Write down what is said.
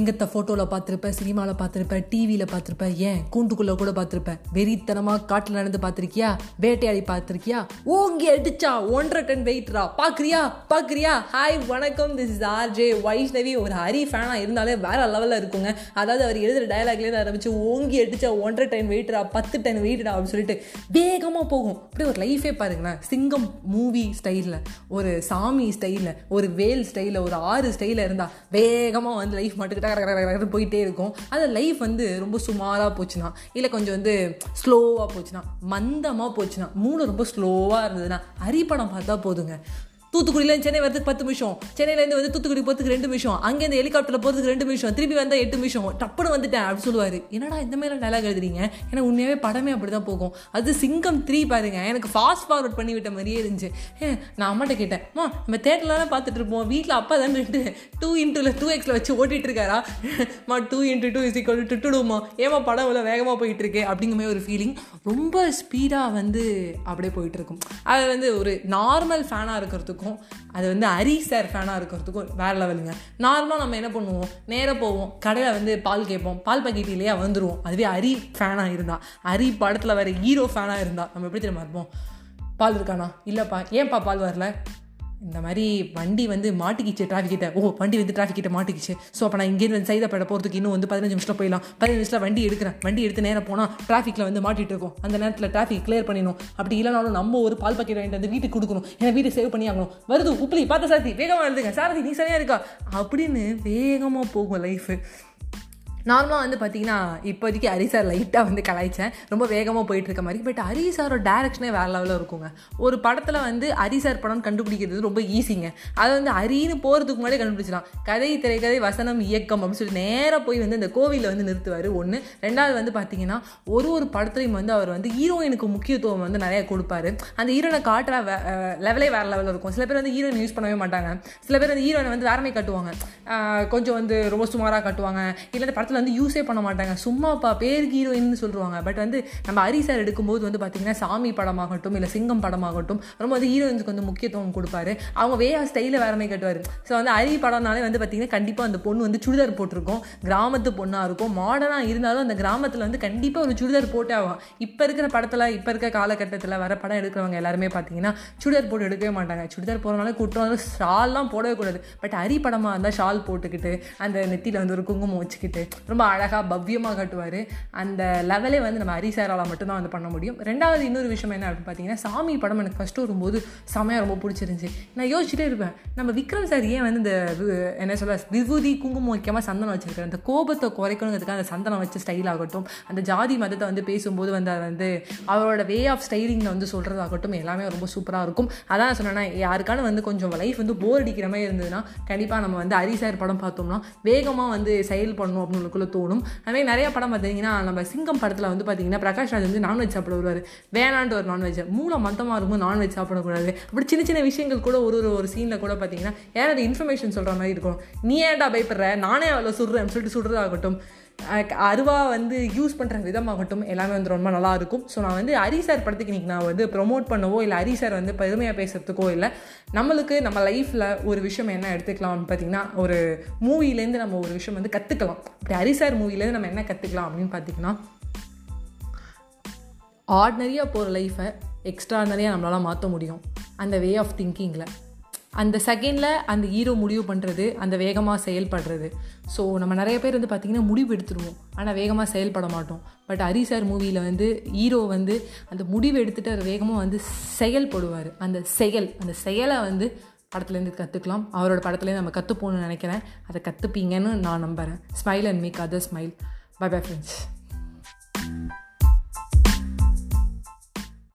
சிங்கத்தை ஃபோட்டோவில் பார்த்துருப்பேன் சினிமாவில் பார்த்துருப்பேன் டிவியில் பார்த்துருப்பேன். ஏன்? கூண்டுக்குள்ளே கூட பார்த்துருப்பேன். வெறித்தனமாக காட்டில் நடந்து பார்த்துருக்கியா? வேட்டையாடி பார்த்துருக்கியா? ஓங்கி அடிச்சா ஒன்றரை டன் வெயிட்ரா பார்க்குறியா? பார்க்குறியா? ஹாய் வணக்கம். திஸ் இஸ் ஆர்ஜே வைஷ்ணவி ஒரு ஹரி ஃபேனாக இருந்தாலே வேற லெவலில் இருக்குங்க. அதாவது அவர் எழுதுகிற டயலாக்லேருந்து ஆரம்பிச்சு ஓங்கி அடிச்சா ஒன்றரை டன் வெயிட்ரா பத்து டன் வெயிட்ரா அப்படின்னு சொல்லிட்டு வேகமாக போகும். அப்படியே ஒரு லைஃபே பாருங்களேன். சிங்கம் மூவி ஸ்டைலில் ஒரு சாமி ஸ்டைலில் ஒரு வேல் ஸ்டைலில் ஒரு ஆறு ஸ்டைலில் இருந்தால் வேகமாக வந்து லைஃப் மட்டுக்கிட்டா டக டக டக டகன்னு போயிட்டே இருக்கும் அது லைஃப் வந்து ரொம்ப சுமாராக போச்சுன்னா இல்லை கொஞ்சம் வந்து ஸ்லோவாக போச்சுன்னா மந்தமாக போச்சுன்னா மூணு ரொம்ப ஸ்லோவாக இருந்ததுன்னா அரிப்படம் பார்த்தா போதுங்க தூத்துக்குடியிலேருந்து சென்னை வரதுக்கு பத்து நிமிஷம். சென்னையிலேருந்து வந்து தூத்துக்குடி போகிறதுக்கு ரெண்டு நிமிஷம். அங்கேருந்து ஹெலிகாப்டரில் போகிறதுக்கு ரெண்டு நிமிஷம். திருப்பி வந்தால் எட்டு நிமிஷம். டப்புன்னு வந்துட்டேன் அப்படின்னு சொல்லுவார். என்னடா இந்த மாதிரி டைலாக் எழுதுறீங்க? ஏன்னா உண்மையாகவே படமே அப்படி தான் போகும். அது சிங்கம் த்ரீ பாருங்க. எனக்கு ஃபாஸ்ட் ஃபார்வர்ட் பண்ணி விட்ட மாதிரியே இருந்துச்சு. ஏன் நான் அம்மாட்ட கேட்டேன் அம்மா நம்ம தேட்டர்லாம் பார்த்துட்டு இருப்போம். வீட்டில் அப்பா தான் ரெண்டு டூ இன்ட்டுல டூ எக்ஸில் வச்சு ஓட்டிகிட்டு இருக்காரா? மா two into two is equal to டூடுமா ஏமா படம் இவ்வளோ வேகமாக போயிட்டு இருக்கு? அப்படிங்கிற மாதிரி ஒரு ஃபீலிங் ரொம்ப ஸ்பீடாக வந்து அப்படியே போயிட்டு இருக்கும். அது வந்து ஒரு நார்மல் ஃபேனாக இருக்கிறதுக்கும் அது வந்து அரிசர் ஃபேனாக இருக்கிறதுக்கும் வேறு லெவலுங்க நார்மலாக நம்ம என்ன பண்ணுவோம்? நேராக போவோம். கடையில் வந்து பால் கேட்போம். பால் பாக்கெட் இல்லையா வந்துடுவோம் அதுவே அரி ஃபேனாக இருந்தால் அரி படத்தில் வர ஹீரோ ஃபேனாக இருந்தால் நம்ம எப்படி தெரியுமா இருப்போம்? பால் இருக்கானா? இல்லைப்பா. ஏன்ப்பா பால் வரல? இந்த மாதிரி வண்டி வந்து மாட்டிக்கிச்சு டிராஃபிக்கிட்ட ஓ வண்டி வந்து டிராஃபிக்கிட்ட மாட்டிக்கிச்சு. ஸோ அப்போ நான் இங்கேருந்து வந்து சைதாப்பேட்டை போகிறதுக்கு இன்னும் வந்து பதினஞ்சு நிமிஷம் போயிடலாம். பதினஞ்சு நிமிஷத்தில் வண்டி எடுக்கிறேன். வண்டி எடுத்து நேரம் போனால் டிராஃபிக்கில் வந்து மாட்டிகிட்டு இருக்கும். அந்த நேரத்தில் டிராஃபிக் கிளியர் பண்ணிடணும். அப்படி இல்லைனாலும் நம்ம ஒரு பால் பாக்கெட் வாங்கிட்டு வந்து வீட்டுக்கு கொடுக்கணும். ஏன்னா வீட்டுக்கு சேவ் பண்ணி ஆகணும். வருது உப்புளி பார்த்த சாரதி வேகமாக எழுதுங்க சாரதி நீ சரியாக இருக்கா? அப்படின்னு வேகமாக போகும் லைஃபு நார்மலாக வந்து பார்த்தீங்கன்னா இப்போதைக்கு ஹரி சார் லைட்டாக வந்து கலாய்ச்சேன். ரொம்ப வேகமாக போயிட்டு இருக்க மாதிரி பட் ஹரி சாரோட டேரக்ஷனே வேறு லெவலில் இருக்குங்க. ஒரு படத்தில் வந்து ஹரி சார் படம் கண்டுபிடிக்கிறது ரொம்ப ஈஸிங்க அதை வந்து ஹரின்னு போகிறதுக்கு முன்னாடியே கண்டுபிடிச்சலாம் கதை திரைக்கதை வசனம் இயக்கம் அப்படின்னு சொல்லி நேராக போய் வந்து இந்த கோவிலில் வந்து நிறுத்துவார் ஒன்று ரெண்டாவது வந்து பார்த்தீங்கன்னா ஒரு ஒரு படத்துலையும் வந்து அவர் வந்து ஹீரோயினுக்கு முக்கியத்துவம் வந்து நிறையா கொடுப்பாரு. அந்த ஹீரோனை காட்டுற லெவலே வேறு லெவலில் இருக்கும். சில பேர் வந்து ஹீரோயின் யூஸ் பண்ணவே மாட்டாங்க. சில பேர் வந்து ஹீரோயினை வந்து வேறமே காட்டுவாங்க. கொஞ்சம் வந்து ரொம்ப சுமாராக காட்டுவாங்க. இல்லை படத்தை படத்தில் வந்து யூஸே பண்ண மாட்டாங்க. சும்மாப்பா பேருக்கு ஹீரோயின்னு சொல்லுவாங்க. பட் வந்து நம்ம ஹரி சார் எடுக்கும்போது வந்து பார்த்திங்கன்னா சாமி படமாகட்டும் இல்லை சிங்கம் படமாகட்டும் ரொம்ப வந்து ஹீரோயின்ஸுக்கு வந்து முக்கியத்துவம் கொடுப்பாரு. அவங்க வே ஸ்டைலில் வேற மாதிரி கட்டுவார். ஸோ வந்து ஹரி படம்னாலே வந்து பார்த்திங்கன்னா கண்டிப்பாக அந்த பொண்ணு வந்து சுடிதார் போட்டிருக்கும். கிராமத்து பொண்ணாக இருக்கும். மாடர்னாக இருந்தாலும் அந்த கிராமத்தில் வந்து கண்டிப்பாக ஒரு சுடிதார் போட்டே ஆகும் இப்போ இருக்கிற படத்தில் இப்போ இருக்க காலகட்டத்தில் வர படம் எடுக்கிறவங்க எல்லாருமே பார்த்தீங்கன்னா சுடிதார் போட்டு எடுக்கவே மாட்டாங்க. சுடிதார் போகிறனால குற்றம் ஷால்லாம் போடவே கூடாது. பட் அரி படமாக இருந்தால் ஷால் போட்டுக்கிட்டு அந்த நெத்தியில் வந்து ஒரு குங்குமம் வச்சுக்கிட்டு ரொம்ப அழகாக பவ்யமாக கட்டுவார். அந்த லெவலே வந்து நம்ம ஹரிசாரால் மட்டும்தான் வந்து பண்ண முடியும். ரெண்டாவது இன்னொரு விஷயம் என்ன அப்படின்னு பார்த்தீங்கன்னா சாமி படம் எனக்கு ஃபஸ்ட்டு வரும்போது செமையாக ரொம்ப பிடிச்சிருந்துச்சி. நான் யோசிச்சுட்டே இருப்பேன் நம்ம விக்ரம் சார் ஏன் வந்து இந்த வி- என்ன சொல்ல விபூதி குங்குமம் வைக்காமல் சந்தனம் வச்சிருக்காரு? அந்த கோபத்தை குறைக்கணுங்கிறதுக்காக அந்த சந்தனம் வச்ச ஸ்டைல் ஆகட்டும் அந்த ஜாதி மதத்தை வந்து பேசும்போது வந்து அதை வந்து அவரோட வே ஆஃப் ஸ்டைலிங்கில் வந்து சொல்கிறதாகட்டும் எல்லாமே ரொம்ப சூப்பராக இருக்கும். அதான் சொன்னேன்னா யாருக்கான வந்து கொஞ்சம் லைஃப் வந்து போர் அடிக்கிற மாதிரி இருந்ததுன்னா கண்டிப்பாக நம்ம வந்து ஹரிசார் படம் பார்த்தோம்னா வேகமாக வந்து செயல் பண்ணணும் அப்படின்னு எனக்குள்ளே தோணும். அதுமாதிரி நிறைய படம் பார்த்தீங்கன்னா நம்ம சிங்கம் படத்தில் வந்து பார்த்தீங்கன்னா பிரகாஷ் ராஜ் வந்து நான்வெஜ் சாப்பிட வருவார். வேணான்ட்டு ஒரு நான்வெஜ் மூளை மந்தமாக இருக்கும்போது நான்வெஜ் சாப்பிடக்கூடாது. அப்படி சின்ன சின்ன விஷயங்கள் கூட ஒரு ஒரு ஒரு சீனில் கூட பார்த்தீங்கன்னா ஏன்னா இன்ஃபர்மேஷன் சொல்கிற மாதிரி இருக்கும். நீ ஏன்டா பயப்படுற? நானே அவ்வளோ சுடுறேன் சொல்லிட்டு சுடுறதாகட்டும். அருவா வந்து யூஸ் பண்ணுற விதமாகட்டும் எல்லாமே வந்து ரொம்ப நல்லாயிருக்கும். ஸோ நான் வந்து ஹரி சார் படத்துக்கு இன்றைக்கி நான் வந்து ப்ரொமோட் பண்ணவோ இல்லை ஹரி சார் வந்து பெருமையாக பேசுகிறதுக்கோ இல்லை நம்மளுக்கு நம்ம லைஃப்பில் ஒரு விஷயம் என்ன எடுத்துக்கலாம்னு பார்த்தீங்கன்னா ஒரு மூவிலேருந்து நம்ம ஒரு விஷயம் வந்து கற்றுக்கலாம் இப்படி ஹரி சார் மூவிலேருந்து நம்ம என்ன கற்றுக்கலாம் அப்படின்னு பார்த்தீங்கன்னா ஆர்டினரியாக போகிற லைஃப்பை எக்ஸ்ட்ரானரியாக நம்மளால் மாற்ற முடியும். அந்த வே ஆஃப் திங்கிங்கில் அந்த செகண்டில் அந்த ஹீரோ முடிவு பண்ணுறது அந்த வேகமாக செயல்படுறது. ஸோ நம்ம நிறைய பேர் வந்து பார்த்திங்கன்னா முடிவு எடுத்துருவோம். ஆனால் வேகமாக செயல்பட மாட்டோம். பட் ஹரி சார் மூவியில் வந்து ஹீரோ வந்து அந்த முடிவு எடுத்துகிட்டு அவர் வேகமாக வந்து செயல்படுவார். அந்த செயல் அந்த செயலை வந்து படத்துலேருந்து கற்றுக்கலாம் அவரோட படத்துலேருந்து நம்ம கற்றுப்போன்னு நினைக்கிறேன். அதை கற்றுப்பீங்கன்னு நான் நம்புகிறேன் smile and make other smile bye bye friends